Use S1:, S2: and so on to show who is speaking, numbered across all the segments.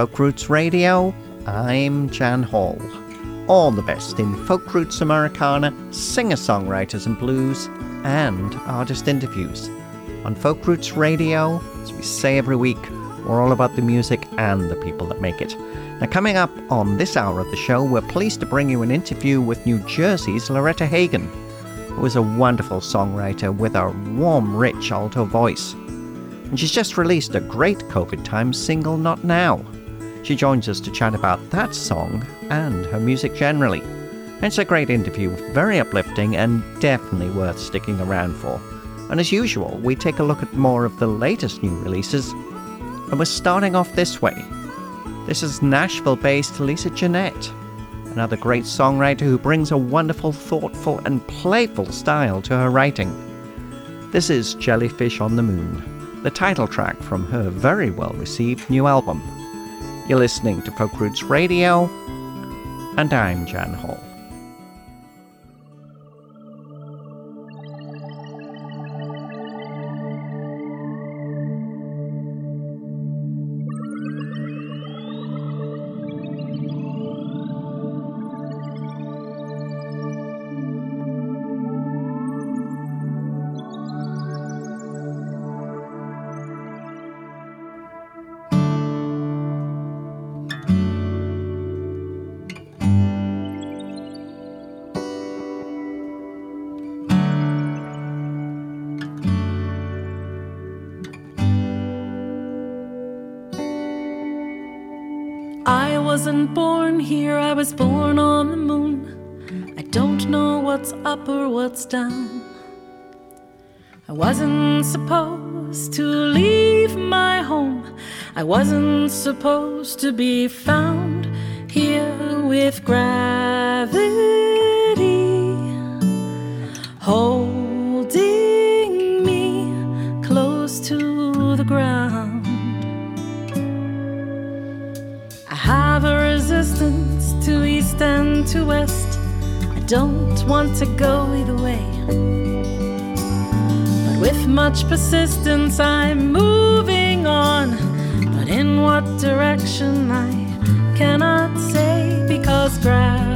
S1: Folk Roots Radio. I'm Jan Hall. All the best in folk roots Americana, singer songwriters and blues, and artist interviews. On Folk Roots Radio, as we say every week, we're all about the music and the people that make it. Now, coming up on this hour of the show, we're pleased to bring you an interview with New Jersey's Loretta Hagen, who is a wonderful songwriter with a warm, rich alto voice and she's just released a great COVID time single, Not Now. She joins us to chat about that song and her music generally. It's a great interview, very uplifting and definitely worth sticking around for. And as usual, we take a look at more of the latest new releases. And we're starting off this way. This is Nashville based Lisa Jeanette, another great songwriter who brings a wonderful, thoughtful, and playful style to her writing. This is Jellyfish on the Moon the title track from her very well received new album. You're listening to Folk Roots Radio, and I'm Jan Hall.
S2: Wasn't born here, I was born on the moon. I don't know what's up or what's down. I wasn't supposed to leave my home. I wasn't supposed to be found here with gravity holding to west. I don't want to go either way. But with much persistence, I'm moving on. But in what direction, I cannot say because gravity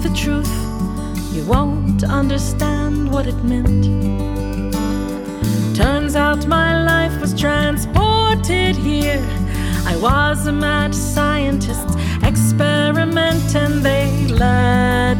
S2: the truth, you won't understand what it meant. Turns out my life was transported here. I was a mad scientist, experiment, and they let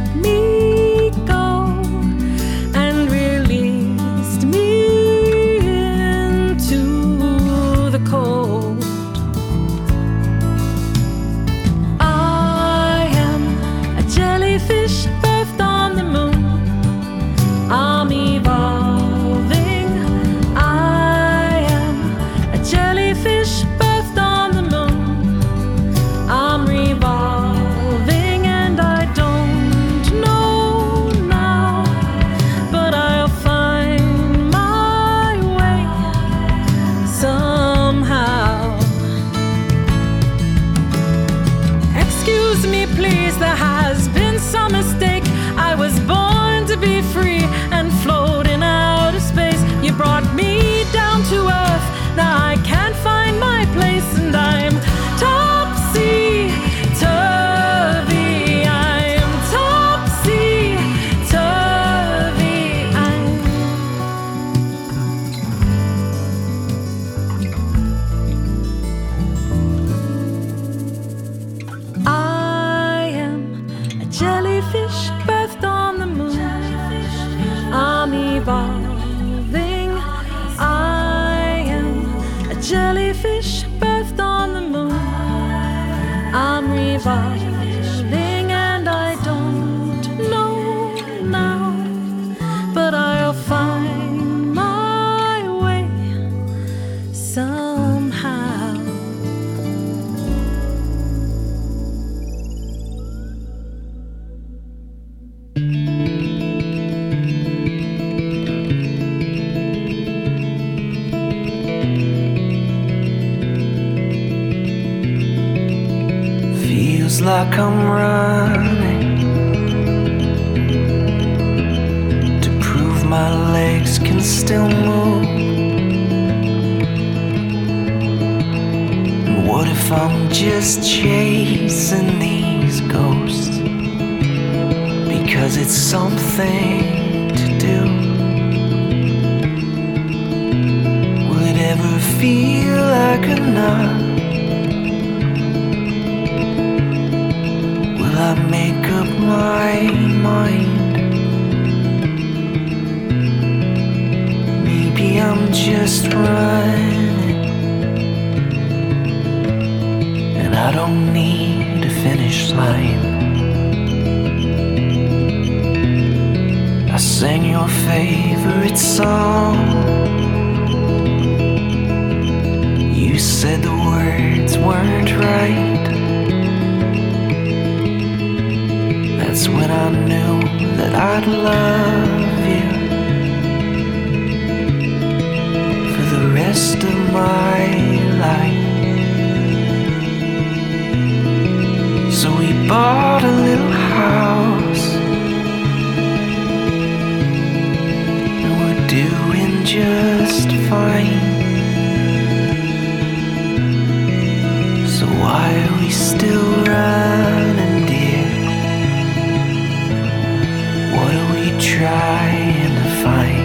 S3: legs can still move. And what if I'm just chasing these ghosts? Because it's something to do. Will it ever feel like enough? Will I make up my mind? Just running, and I don't need a finish line. I sang your favorite song. You said the words weren't right. That's when I knew that I'd love rest of my life. So we bought a little house, and we're doing just fine. So why are we still running, dear? What are we trying to find?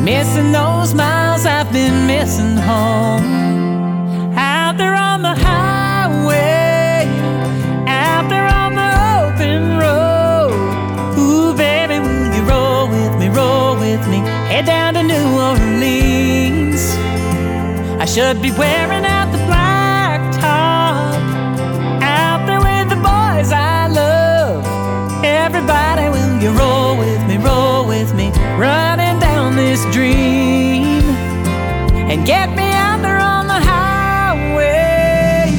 S4: Missing those miles, I've been missing home. Out there on the highway, out there on the open road. Ooh, baby, will you roll with me, roll with me, head down to New Orleans? I should be wearing out the black top out there with the boys I love. Everybody, will you roll with me, roll with me, running this dream and get me out there on the highway.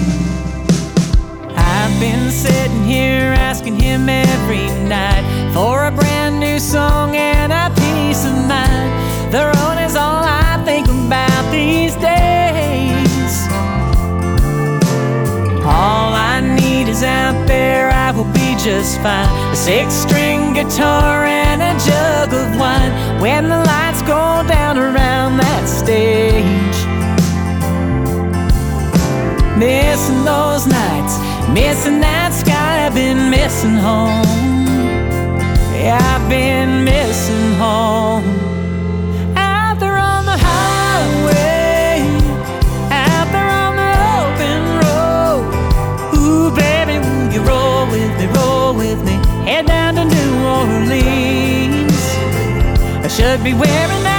S4: I've been sitting here asking him every night for a brand new song and a peace of mind. The road is all I think about these days. All I need is out there, I will be
S5: just fine. A six string guitar and a jug of wine when the lights go down around that stage. Missing those nights, missing that sky, I've been missing home. Yeah, I've been missing home. should be wearing that.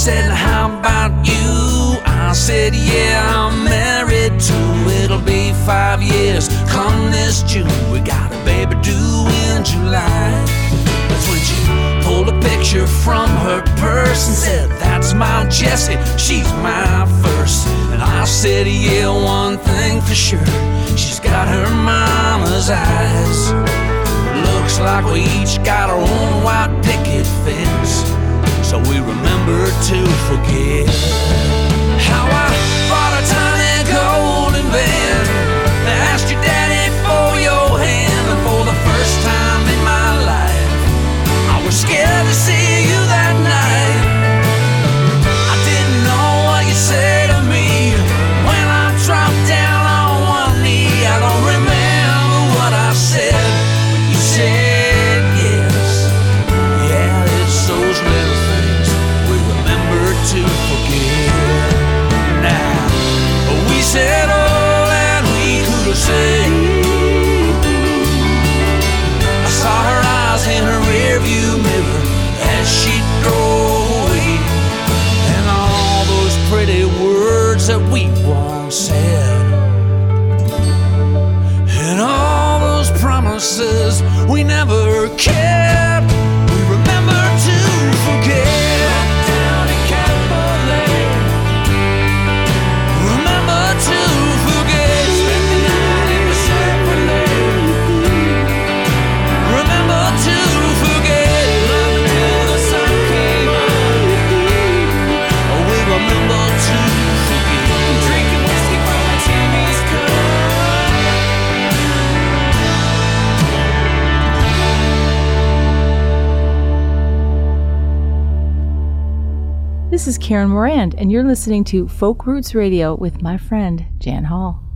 S5: said, How about you? I said, Yeah, I'm married to. It'll be five years come this June. We got a baby due in July. That's when she pulled a picture from her purse and said, That's my Jessie, she's my first. And I said, Yeah, one thing for sure, she's got her mama's eyes. Looks like we each got our own white picket fence we remember to forget how I
S6: This is Karen Morand, and you're listening to Folk Roots Radio with my friend Jan Hall.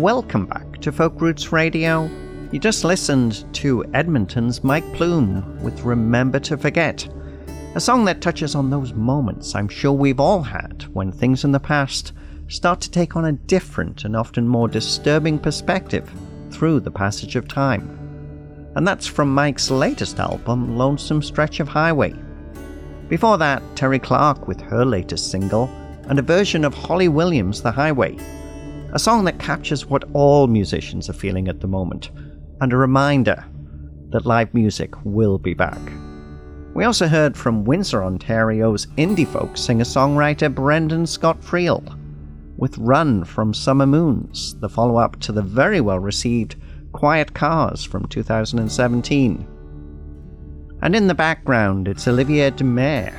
S1: Welcome back to Folk Roots Radio. You just listened to Edmonton's Mike Plume with Remember to Forget, a song that touches on those moments I'm sure we've all had when things in the past start to take on a different and often more disturbing perspective through the passage of time. And that's from Mike's latest album, Lonesome Stretch of Highway. Before that, Terri Clark with her latest single and a version of Holly Williams' The Highway a song that captures what all musicians are feeling at the moment, and a reminder that live music will be back. We also heard from Windsor, Ontario's indie folk singer songwriter Brendan Scott Friel with Run from Summer Moons, the follow up to the very well received Quiet Cars from 2017. And in the background, it's Olivier Demers,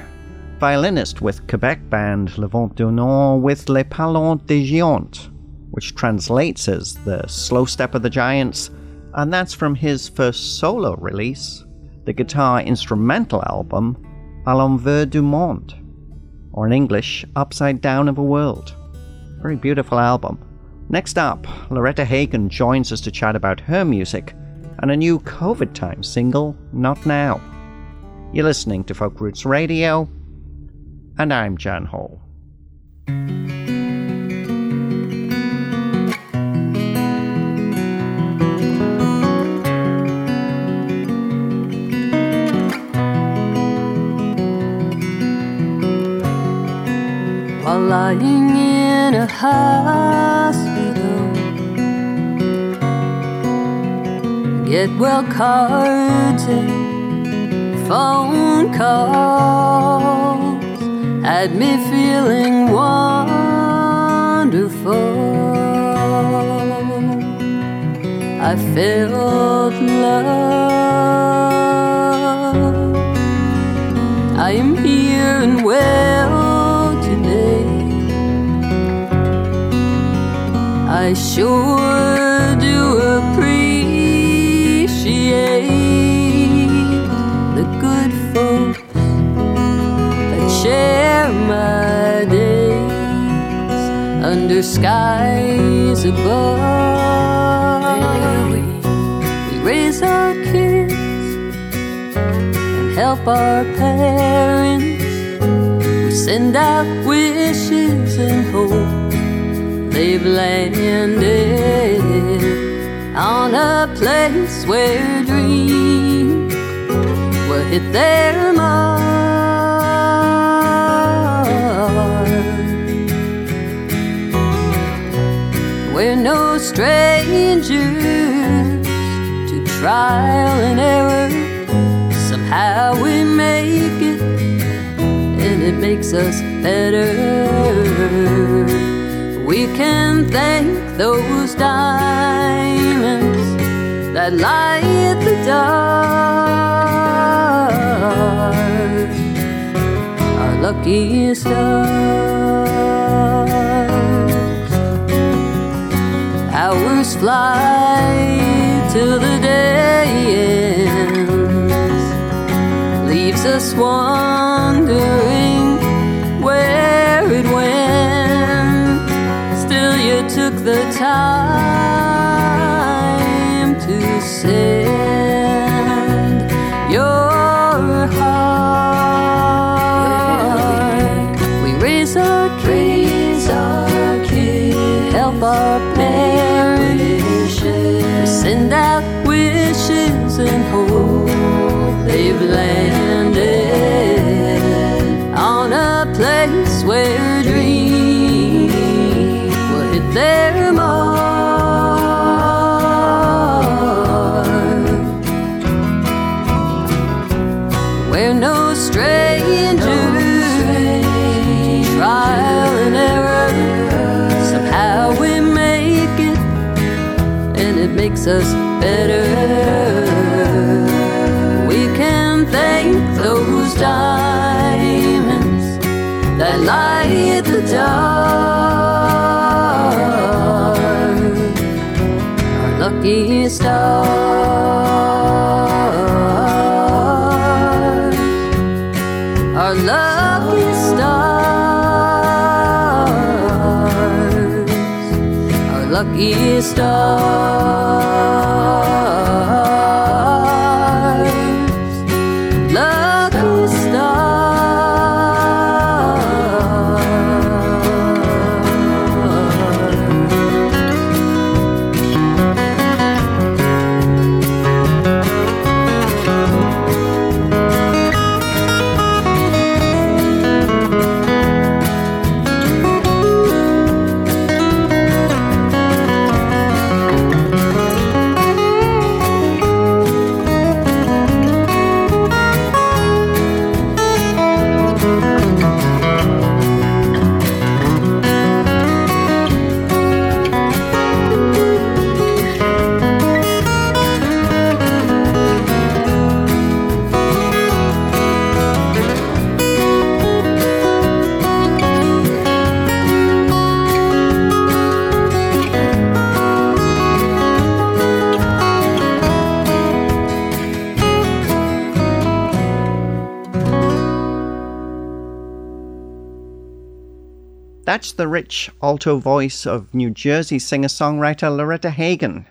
S1: violinist with Quebec band Le Vent du Nord with Les pas lents des Géants, which translates as The Slow Step of the Giants, and that's from his first solo release, the guitar instrumental album À l'envers du monde, or in English, Upside Down of a World. Very beautiful album. Next up, Loretta Hagen joins us to chat about her music and a new COVID time single, Not Now. You're listening to Folk Roots Radio, and I'm Jan Hall.
S7: Lying in a hospital. Get well cards and phone calls had me feeling wonderful. I felt love. I am here and well. I sure do appreciate the good folks that share my days under skies above. We raise our kids and help our parents. We send out wishes and hope they've landed on a place where dreams will hit their mark. We're no strangers to trial and error. Somehow we make it, and it makes us better We can thank those diamonds that light the dark. Our lucky stars. Hours fly till the day ends, leaves us wondering the time to send your heart. We raise our kids, our kids, help our parents. We send out wishes and hope they've landed on a place where better. We can thank those diamonds that light the dark. Our lucky stars. Our lucky stars. Our lucky stars.
S1: That's the rich alto voice of New Jersey singer songwriter Loretta Hagen,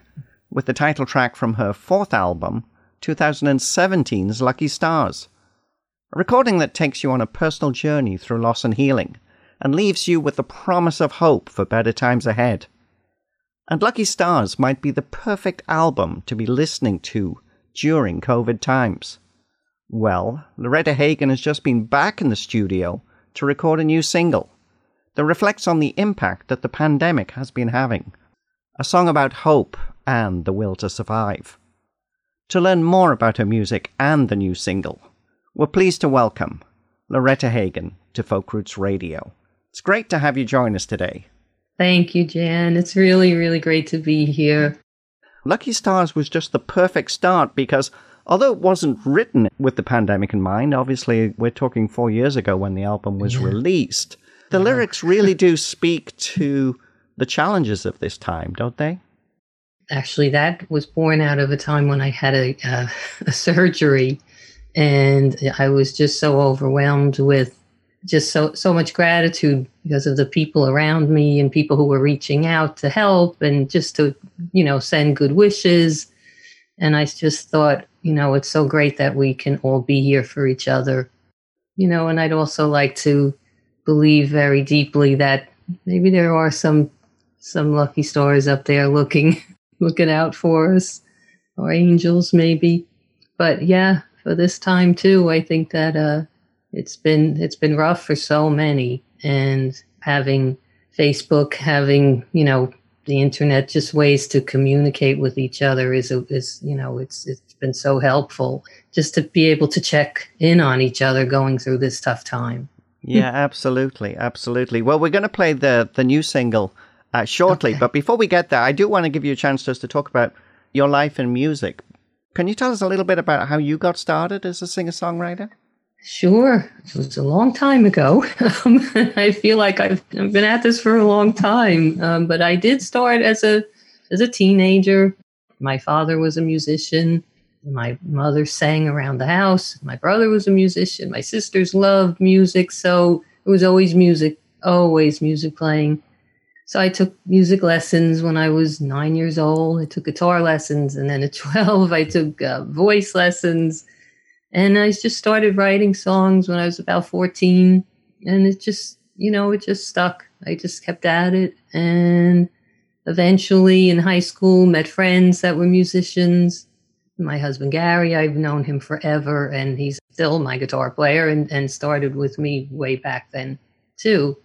S1: with the title track from her fourth album, 2017's Lucky Stars. A recording that takes you on a personal journey through loss and healing, and leaves you with the promise of hope for better times ahead. And Lucky Stars might be the perfect album to be listening to during COVID times. Well, Loretta Hagen has just been back in the studio to record a new single that reflects on the impact that the pandemic has been having. A song about hope and the will to survive. To learn more about her music and the new single, we're pleased to welcome Loretta Hagen to Folk Roots Radio. It's great to have you join us today.
S8: Thank you, Jan. It's really, really great to be here.
S1: Lucky Stars was just the perfect start because although it wasn't written with the pandemic in mind, obviously we're talking four years ago when the album was released, the lyrics really do speak to the challenges of this time, don't they?
S8: Actually, that was born out of a time when I had a, uh, a surgery, and I was just so overwhelmed with just so so much gratitude because of the people around me and people who were reaching out to help and just to you know send good wishes. And I just thought, you know, it's so great that we can all be here for each other, you know. And I'd also like to believe very deeply that maybe there are some some lucky stars up there looking looking out for us or angels maybe. But yeah for this time too i think that uh it's been it's been rough for so many. And having facebook having you know the internet just ways to communicate with each other is a, is you know it's it's been so helpful just to be able to check in on each other going through this tough time
S1: yeah, absolutely, absolutely. Well, we're going to play the the new single uh, shortly,
S8: Okay.
S1: but before we get there, I do want to give you a chance just to talk about your life in music. Can you tell us a little bit about how you got started as a singer songwriter?
S8: Sure. It was a long time ago. Um, I feel like I've, I've been at this for a long time. Um, but I did start as a as a teenager. My father was a musician. My mother sang around the house. My brother was a musician. My sisters loved music. So it was always music, always music playing. So I took music lessons when I was nine years old. I took guitar lessons. And then at 12, I took uh, voice lessons. And I just started writing songs when I was about 14. And it just, you know, it just stuck. I just kept at it. And eventually in high school, met friends that were musicians. My husband Gary, I've known him forever, and he's still my guitar player and, and started with me way back then, too.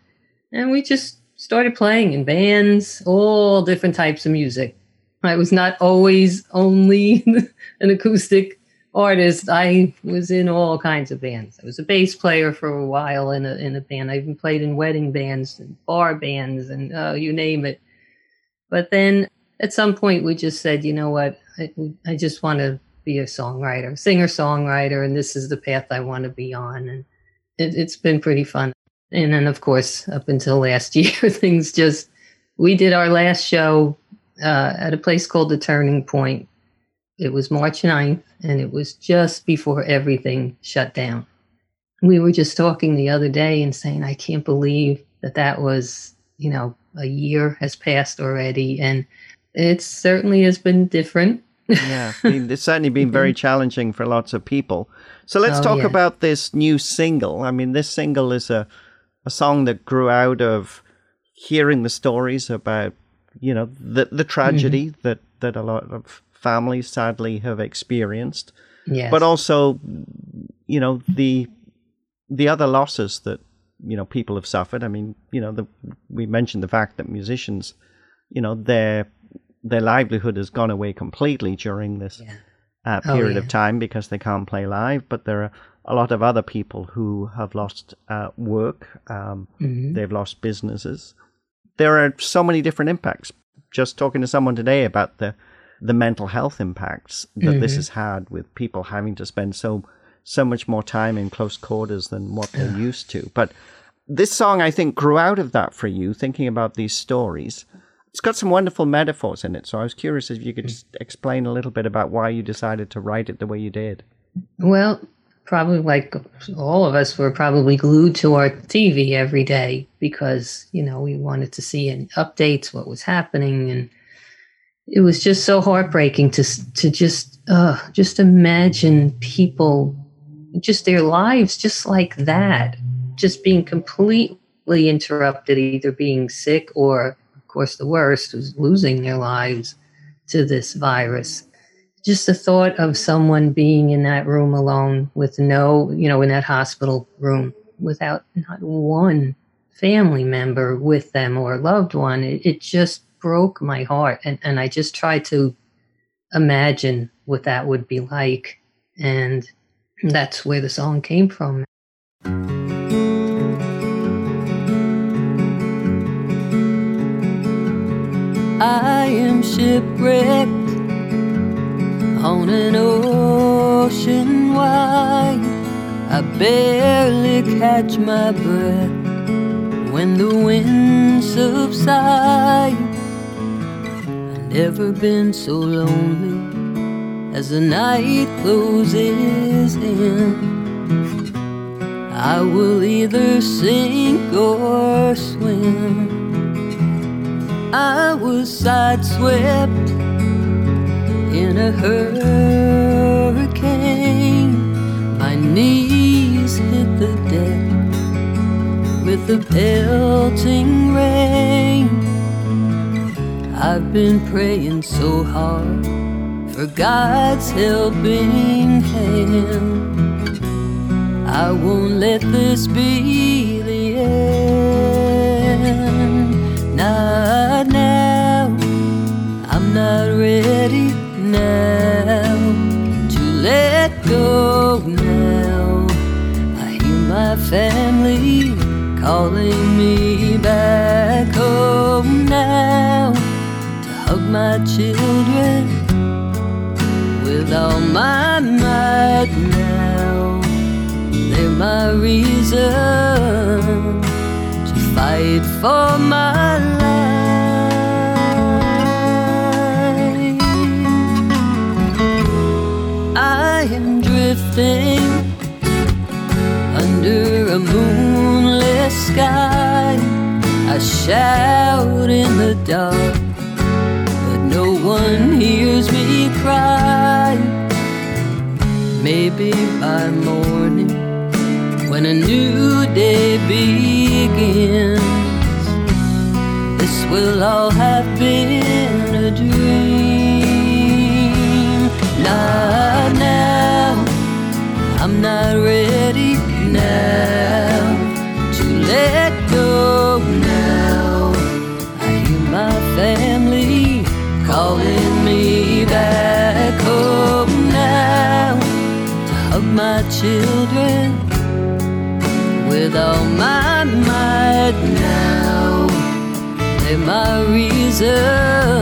S8: And we just started playing in bands, all different types of music. I was not always only an acoustic artist. I was in all kinds of bands. I was a bass player for a while in a in a band. I even played in wedding bands and bar bands and uh, you name it. But then at some point we just said, you know what, I, I just want to be a songwriter, singer songwriter, and this is the path I want to be on. And it, it's been pretty fun. And then of course, up until last year, things just we did our last show uh, at a place called the Turning Point. It was March 9th, and it was just before everything shut down. We were just talking the other day and saying, I can't believe that that was, you know, a year has passed already. And it certainly has been different.
S1: Yeah, it's certainly been very challenging for lots of people. So let's
S8: Oh,
S1: talk
S8: yeah.
S1: about this new single. I mean, this single is a, a song that grew out of hearing the stories about, you know, the the tragedy
S8: Mm-hmm.
S1: that that a lot of families sadly have experienced,
S8: Yes.
S1: but also, you know, the the other losses that you know people have suffered. I mean, you know, the, we mentioned the fact that musicians, you know, their their livelihood has gone away completely during this
S8: Yeah.
S1: uh,
S8: Oh,
S1: period of time because they can't play live. But there are a lot of other people who have lost uh, work. Um,
S8: Mhm.
S1: They've lost businesses. There are so many different impacts. Just talking to someone today about the the mental health impacts that this
S8: Mhm.
S1: has had with people having to spend so so much more time in close quarters than what they're used to. But this song, I think, grew out of that for you, thinking about these stories. It's got some wonderful metaphors in it. So I was curious if you could just explain a little bit about why you decided to write it the way you did.
S8: Well, probably like all of us were probably glued to our TV every day because, you know, we wanted to see any updates, what was happening. And it was just so heartbreaking to, to just, uh, just imagine people, just their lives just like that, just being completely interrupted, either being sick or, course, the worst was losing their lives to this virus just the thought of someone being in that room alone with no, you know, in that hospital room without not one family member with them or loved one, it, it just broke my heart. And, and I just tried to imagine what that would be like. And that's where the song came from.
S7: I am shipwrecked on an ocean wide. I barely catch my breath when the wind subsides. I've never been so lonely as the night closes in. I will either sink or swim. I was sideswept in a hurricane. My knees hit the deck with the pelting rain. I've been praying so hard for God's helping hand. I won't let this be the end. Now. I'm not ready now to let go now. I hear my family calling me back home now to hug my children with all my might now. They're my reason to fight for my life. Drifting under a moonless sky. I shout in the dark, but no one hears me cry. Maybe by morning, when a new day begins, this will all have been a dream. Not now. I'm not ready now to let go now. I hear my family calling me back home now to hug my children with all my might now. They're my reason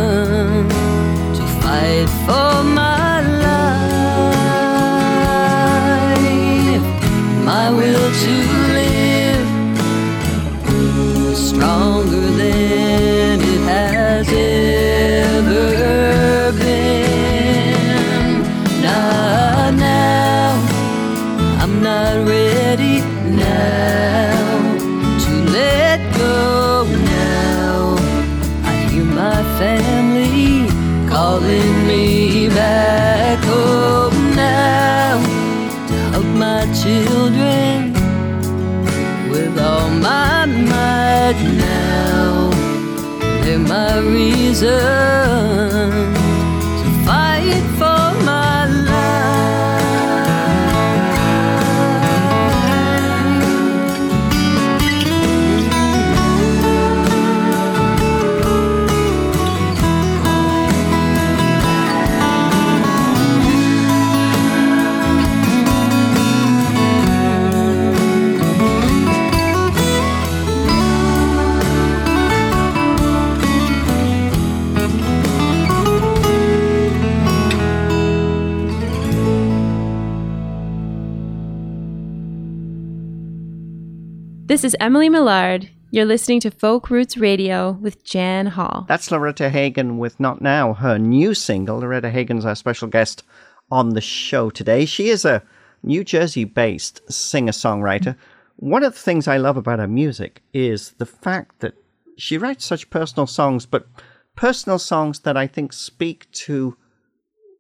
S6: This is Emily Millard. You're listening to Folk Roots Radio with Jan Hall.
S1: That's Loretta Hagen with Not Now, her new single. Loretta Hagen's our special guest on the show today. She is a New Jersey based singer songwriter. One of the things I love about her music is the fact that she writes such personal songs, but personal songs that I think speak to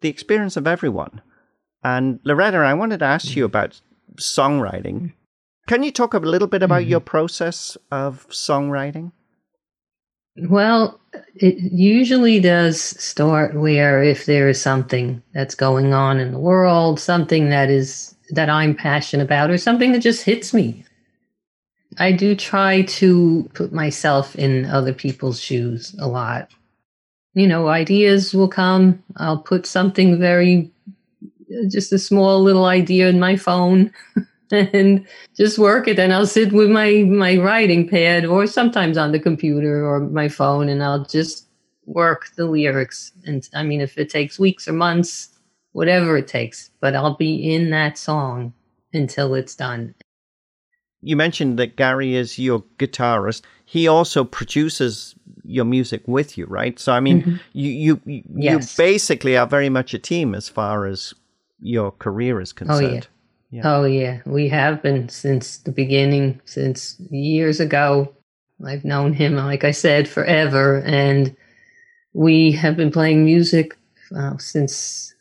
S1: the experience of everyone. And Loretta, I wanted to ask you about songwriting. Can you talk a little bit about your mm-hmm. process of songwriting?
S8: Well, it usually does start where if there is something that's going on in the world, something that is that I'm passionate about, or something that just hits me. I do try to put myself in other people's shoes a lot. You know, ideas will come. I'll put something very, just a small little idea in my phone. and just work it. And I'll sit with my my writing pad, or sometimes on the computer or my phone, and I'll just work the lyrics. And I mean, if it takes weeks or months, whatever it takes, but I'll be in that song until it's done.
S1: You mentioned that Gary is your guitarist. He also produces your music with you, right? So I mean,
S8: Mhm.
S1: you you you,
S8: Yes.
S1: you basically are very much a team as far as your career is
S8: Oh
S1: concerned.
S8: yeah.
S1: Yeah.
S8: Oh yeah. We have been since the beginning, since years ago. I've known him, like I said, forever, and we have been playing music uh, since,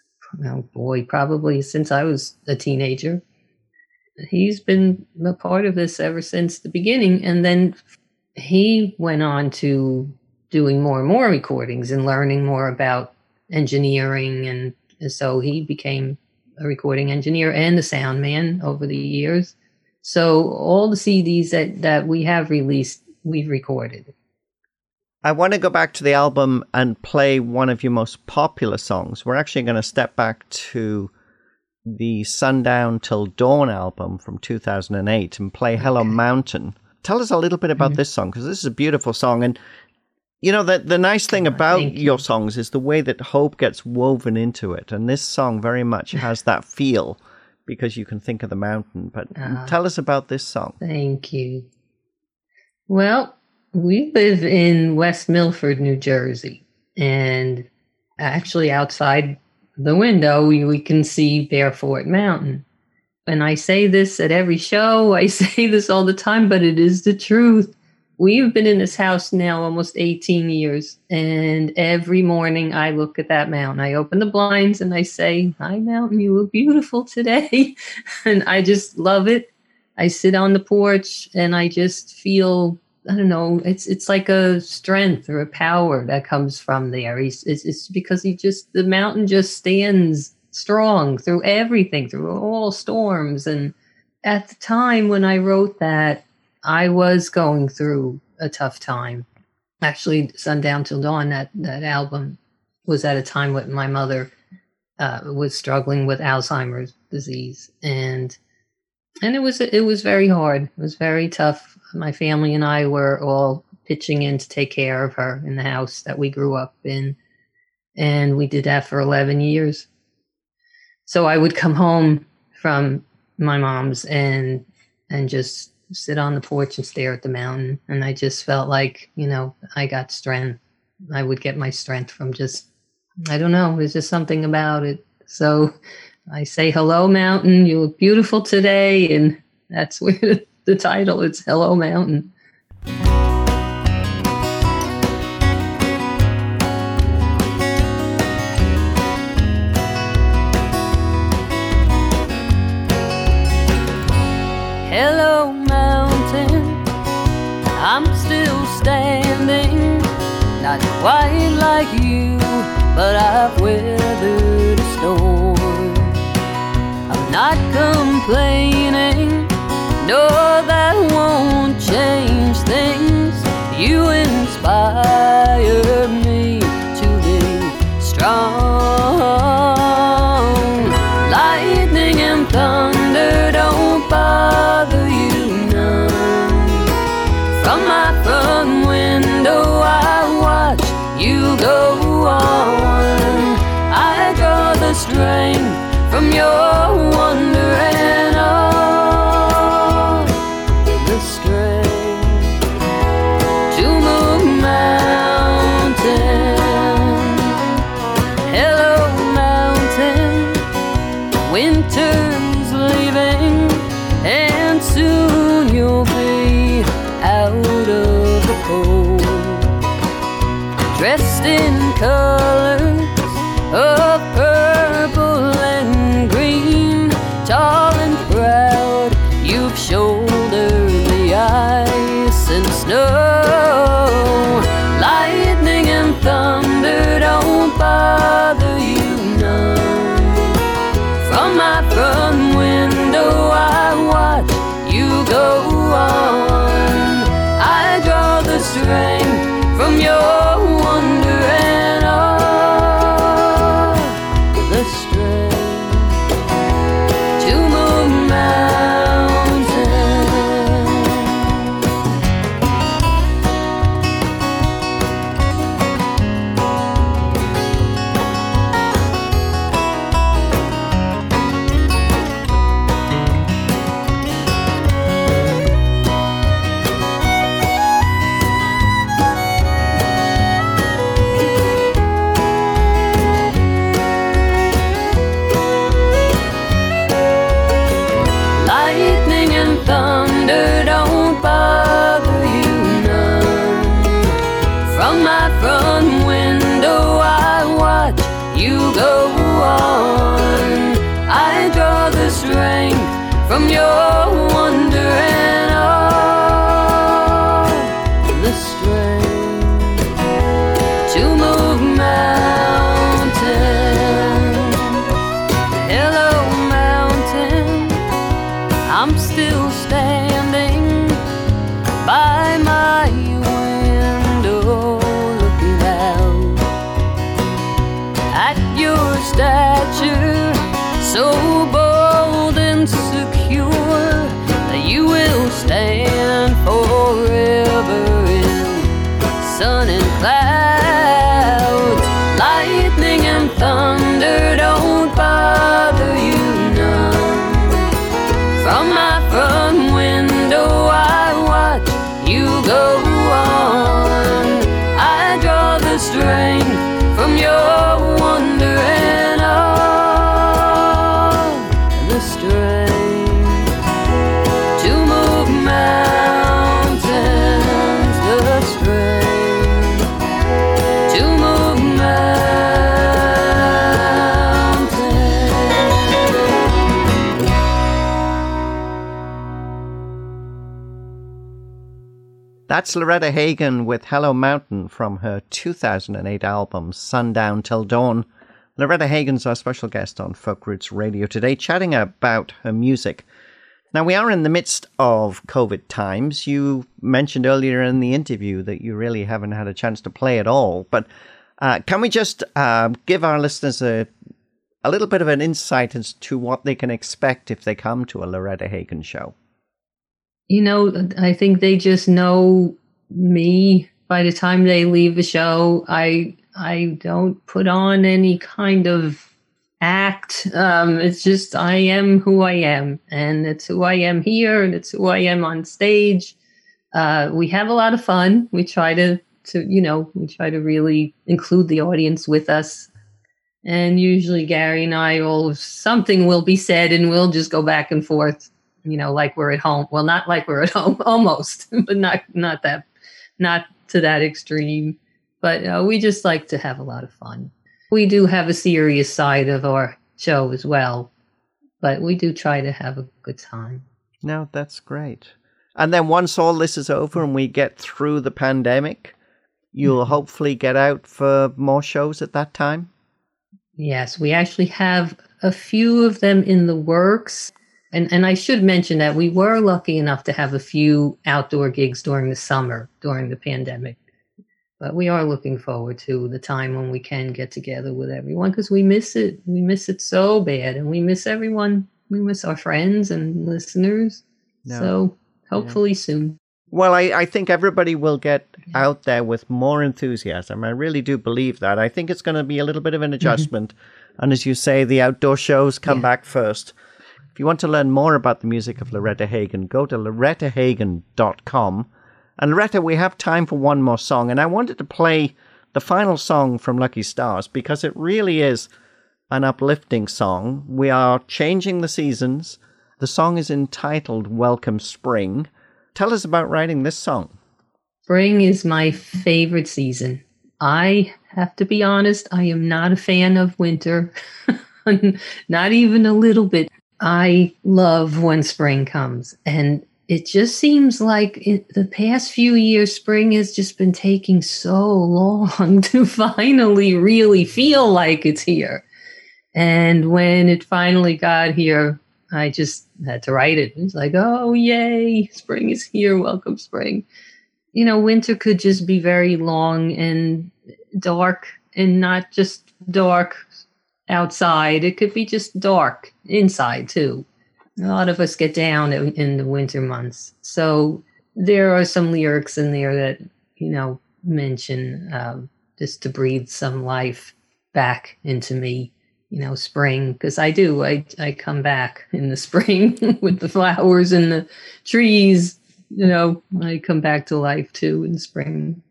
S8: oh boy, probably since I was a teenager. He's been a part of this ever since the beginning, and then he went on to doing more and more recordings and learning more about engineering, and so he became a recording engineer and a sound man over the years. So all the CDs that, that we have released, we've recorded.
S1: I want to go back to the album and play one of your most popular songs. We're actually going to step back to the Sundown Till Dawn album from 2008 and play Hello Mountain. Tell us a little bit about
S8: Mhm.
S1: this song because this is a beautiful song. And, you know, the, the nice thing about
S8: thank you.
S1: your songs is the way that hope gets woven into it. And this song very much has that feel because you can think of the mountain. But
S8: Ah.
S1: tell us about this song.
S8: Thank you. Well, we live in West Milford, New Jersey, and actually outside the window we, we can see Bearfort Mountain. And I say this at every show, I say this all the time, but it is the truth. We've been in this house now almost 18 years, and every morning I look at that mountain. I open the blinds and I say, Hi, mountain, you look beautiful today. and I just love it. I sit on the porch and I just feel I don't know it's it's like a strength or a power that comes from there. It's, it's because he just the mountain just stands strong through everything through all storms and at the time when I wrote that I was going through a tough time. Actually, Sundown Till Dawn that that album was at a time when my mother uh, was struggling with Alzheimer's disease and and it was it was very hard. It was very tough. My family and I were all pitching in to take care of her in the house that we grew up in, and we did that for eleven years. So I would come home from my mom's and and just sit on the porch and stare at the mountain, and I just felt like you know I got strength. I would get my strength from just I don't know. There's just something about it. So I say, Hello, Mountain. You look beautiful today. And that's where the title is Hello, Mountain.
S7: Not quite like you, but I've weathered a storm. I'm not complaining, no, that won't change things. You inspire me to be strong.
S1: That's Loretta Hagen with Hello Mountain from her 2008 album Sundown Till Dawn. Loretta Hagen's our special guest on Folk Roots Radio today, chatting about her music. Now, we are in the midst of COVID times. You mentioned earlier in the interview that you really haven't had a chance to play at all. But uh, can we just uh, give our listeners a, a little bit of an insight as to what they can expect if they come to a Loretta Hagen show?
S8: You know, I think they just know me by the time they leave the show. I I don't put on any kind of act. Um, it's just I am who I am, and it's who I am here, and it's who I am on stage. Uh, we have a lot of fun. We try to, to you know, we try to really include the audience with us. And usually Gary and I will something will be said, and we'll just go back and forth. You know, like we're at home. Well, not like we're at home, almost, but not not that, not to that extreme. But uh, we just like to have a lot of fun we do have a serious side of our show as well, but we do try to have a good time.
S1: No, that's great. And then once all this is over and we get through the pandemic, you'll mm-hmm. hopefully get out for more shows at that time?
S8: Yes, we actually have a few of them in the works. And, and I should mention that we were lucky enough to have a few outdoor gigs during the summer during the pandemic. But we are looking forward to the time when we can get together with everyone because we miss it. We miss it so bad, and we miss everyone. We miss our friends and listeners. No. So hopefully yeah. soon.
S1: Well, I, I think everybody will get out there with more enthusiasm. I really do believe that. I think it's going to be a little bit of an mm-hmm. adjustment. and as you say, the outdoor shows come yeah. back first. If you want to learn more about the music of Loretta Hagen, go to lorettahagen.com and Loretta, we have time for one more song, and I wanted to play the final song from Lucky Stars because it really is an uplifting song. We are changing the seasons. The song is entitled Welcome Spring. Tell us about writing this song.
S8: Spring is my favorite season. I have to be honest, I am not a fan of winter, not even a little bit. I love when spring comes. And it just seems like the past few years, spring has just been taking so long to finally really feel like it's here. And when it finally got here, I just had to write it. It's like, oh, yay, spring is here. Welcome, spring. You know, winter could just be very long and dark and not just dark outside. It could be just dark inside, too a lot of us get down in, the winter months. So there are some lyrics in there that, you know, mention um, just to breathe some life back into me, you know, spring. Because I do, I, I come back in the spring with the flowers and the trees. You know, I come back to life too in spring.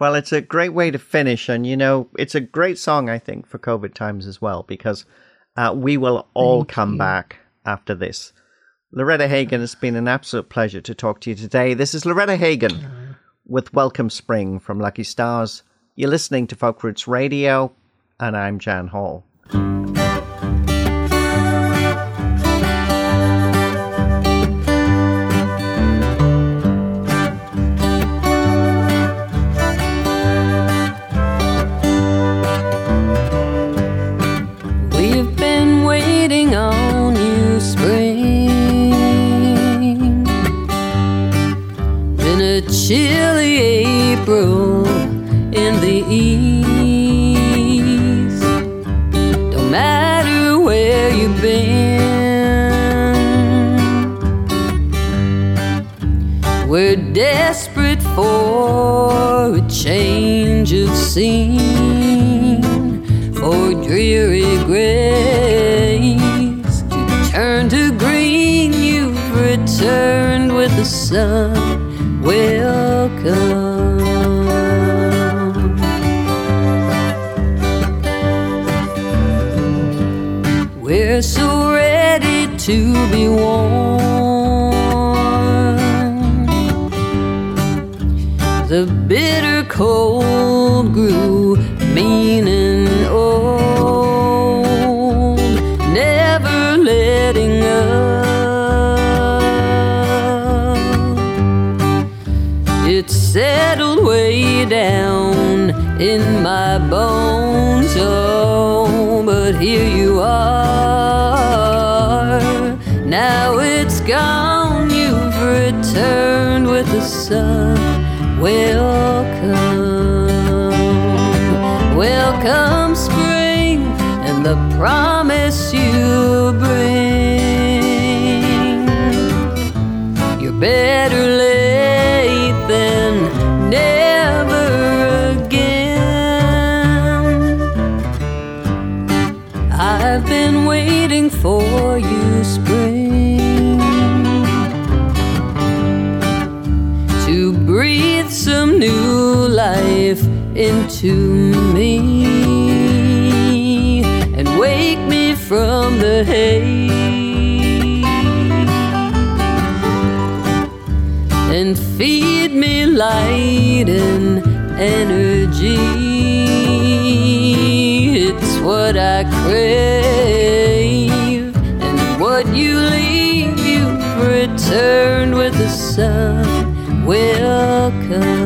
S1: Well, it's a great way to finish. And, you know, it's a great song, I think, for COVID times as well, because uh, we will all Thank come you. back after this. Loretta Hagen, it's been an absolute pleasure to talk to you today. This is Loretta Hagen with Welcome Spring from Lucky Stars. You're listening to Folk Roots Radio, and I'm Jan Hall.
S7: the east. Don't matter where you've been, we're desperate for a change of scene. to be warm. miss you. light and energy. It's what I crave, and what you leave, you returned with the sun. Welcome.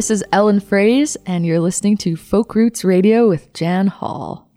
S9: This is Ellen Fraze, and you're listening to Folk Roots Radio with Jan Hall.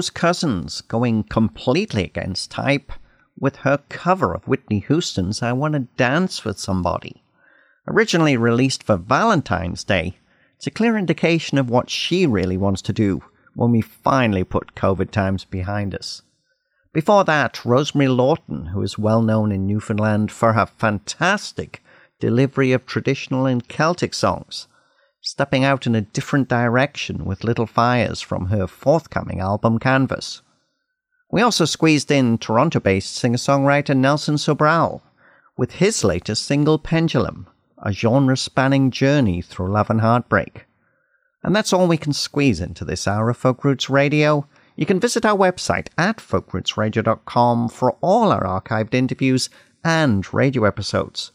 S1: Rose Cousins going completely against type with her cover of Whitney Houston's I Want to Dance with Somebody. Originally released for Valentine's Day, it's a clear indication of what she really wants to do when we finally put COVID times behind us. Before that, Rosemary Lawton, who is well known in Newfoundland for her fantastic delivery of traditional and Celtic songs, stepping out in a different direction with Little Fires from her forthcoming album Canvas. We also squeezed in Toronto based singer songwriter Nelson Sobral with his latest single Pendulum, a genre spanning journey through love and heartbreak. And that's all we can squeeze into this hour of Folk Roots Radio. You can visit our website at folkrootsradio.com for all our archived interviews and radio episodes.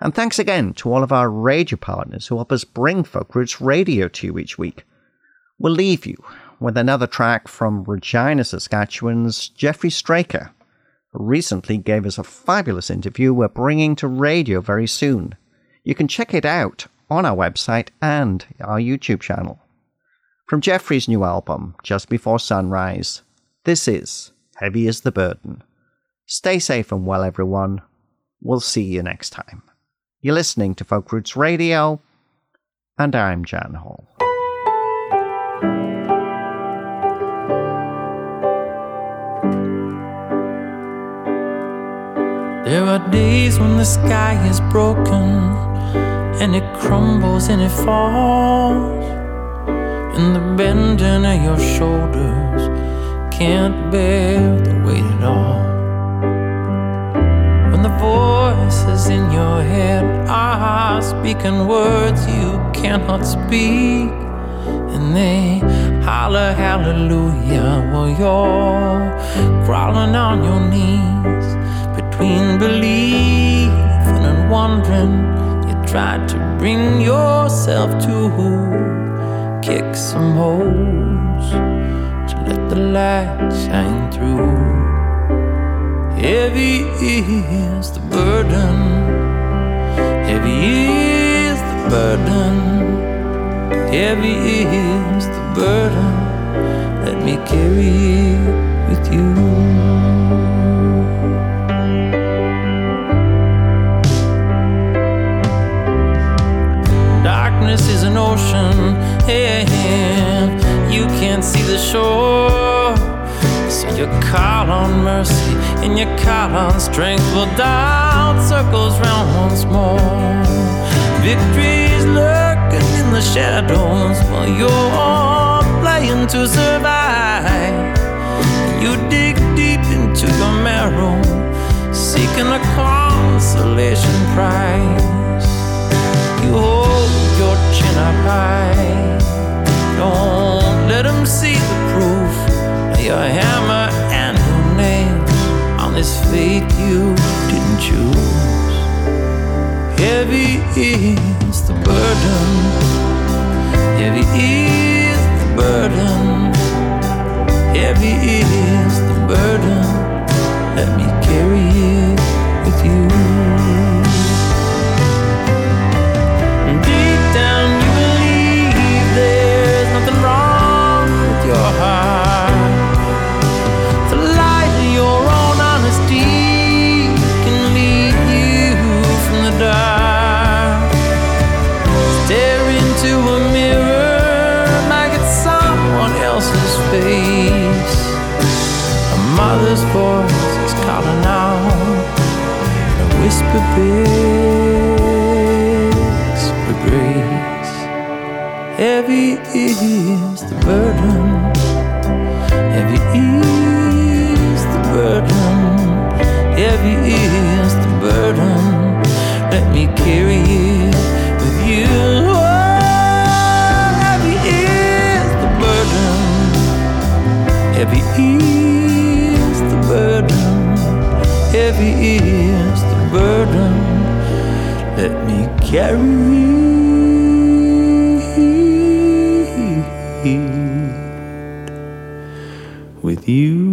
S1: And thanks again to all of our radio partners who help us bring Folk Roots Radio to you each week. We'll leave you with another track from Regina, Saskatchewan's Jeffrey Straker, who recently gave us a fabulous interview we're bringing to radio very soon. You can check it out on our website and our YouTube channel. From Jeffrey's new album, Just Before Sunrise, this is Heavy is the Burden. Stay safe and well, everyone. We'll see you next time. You're listening to Folk Roots Radio, and I'm Jan Hall.
S4: There are days when the sky is broken and it crumbles and it falls, and the bending of your shoulders can't bear the weight at all the voices in your head are speaking words you cannot speak. And they holler hallelujah while you're crawling on your knees between believing and wondering. You try to bring yourself to who kick some holes to let the light shine through. Heavy is the burden. Heavy is the burden. Heavy is the burden. Let me carry it with you. Darkness is an ocean, and you can't see the shore. So you call on mercy and your call on strength. Well, doubt circles round once more. Victory's lurking in the shadows while you're playing to survive. You dig deep into your marrow, seeking a consolation prize. You hold your chin up high. Don't let them see the proof your hammer this fate you didn't choose. Heavy is the burden, heavy is the burden, heavy is the burden. Let me carry it whisper begs for grace. Heavy is the burden. Me carry it with you.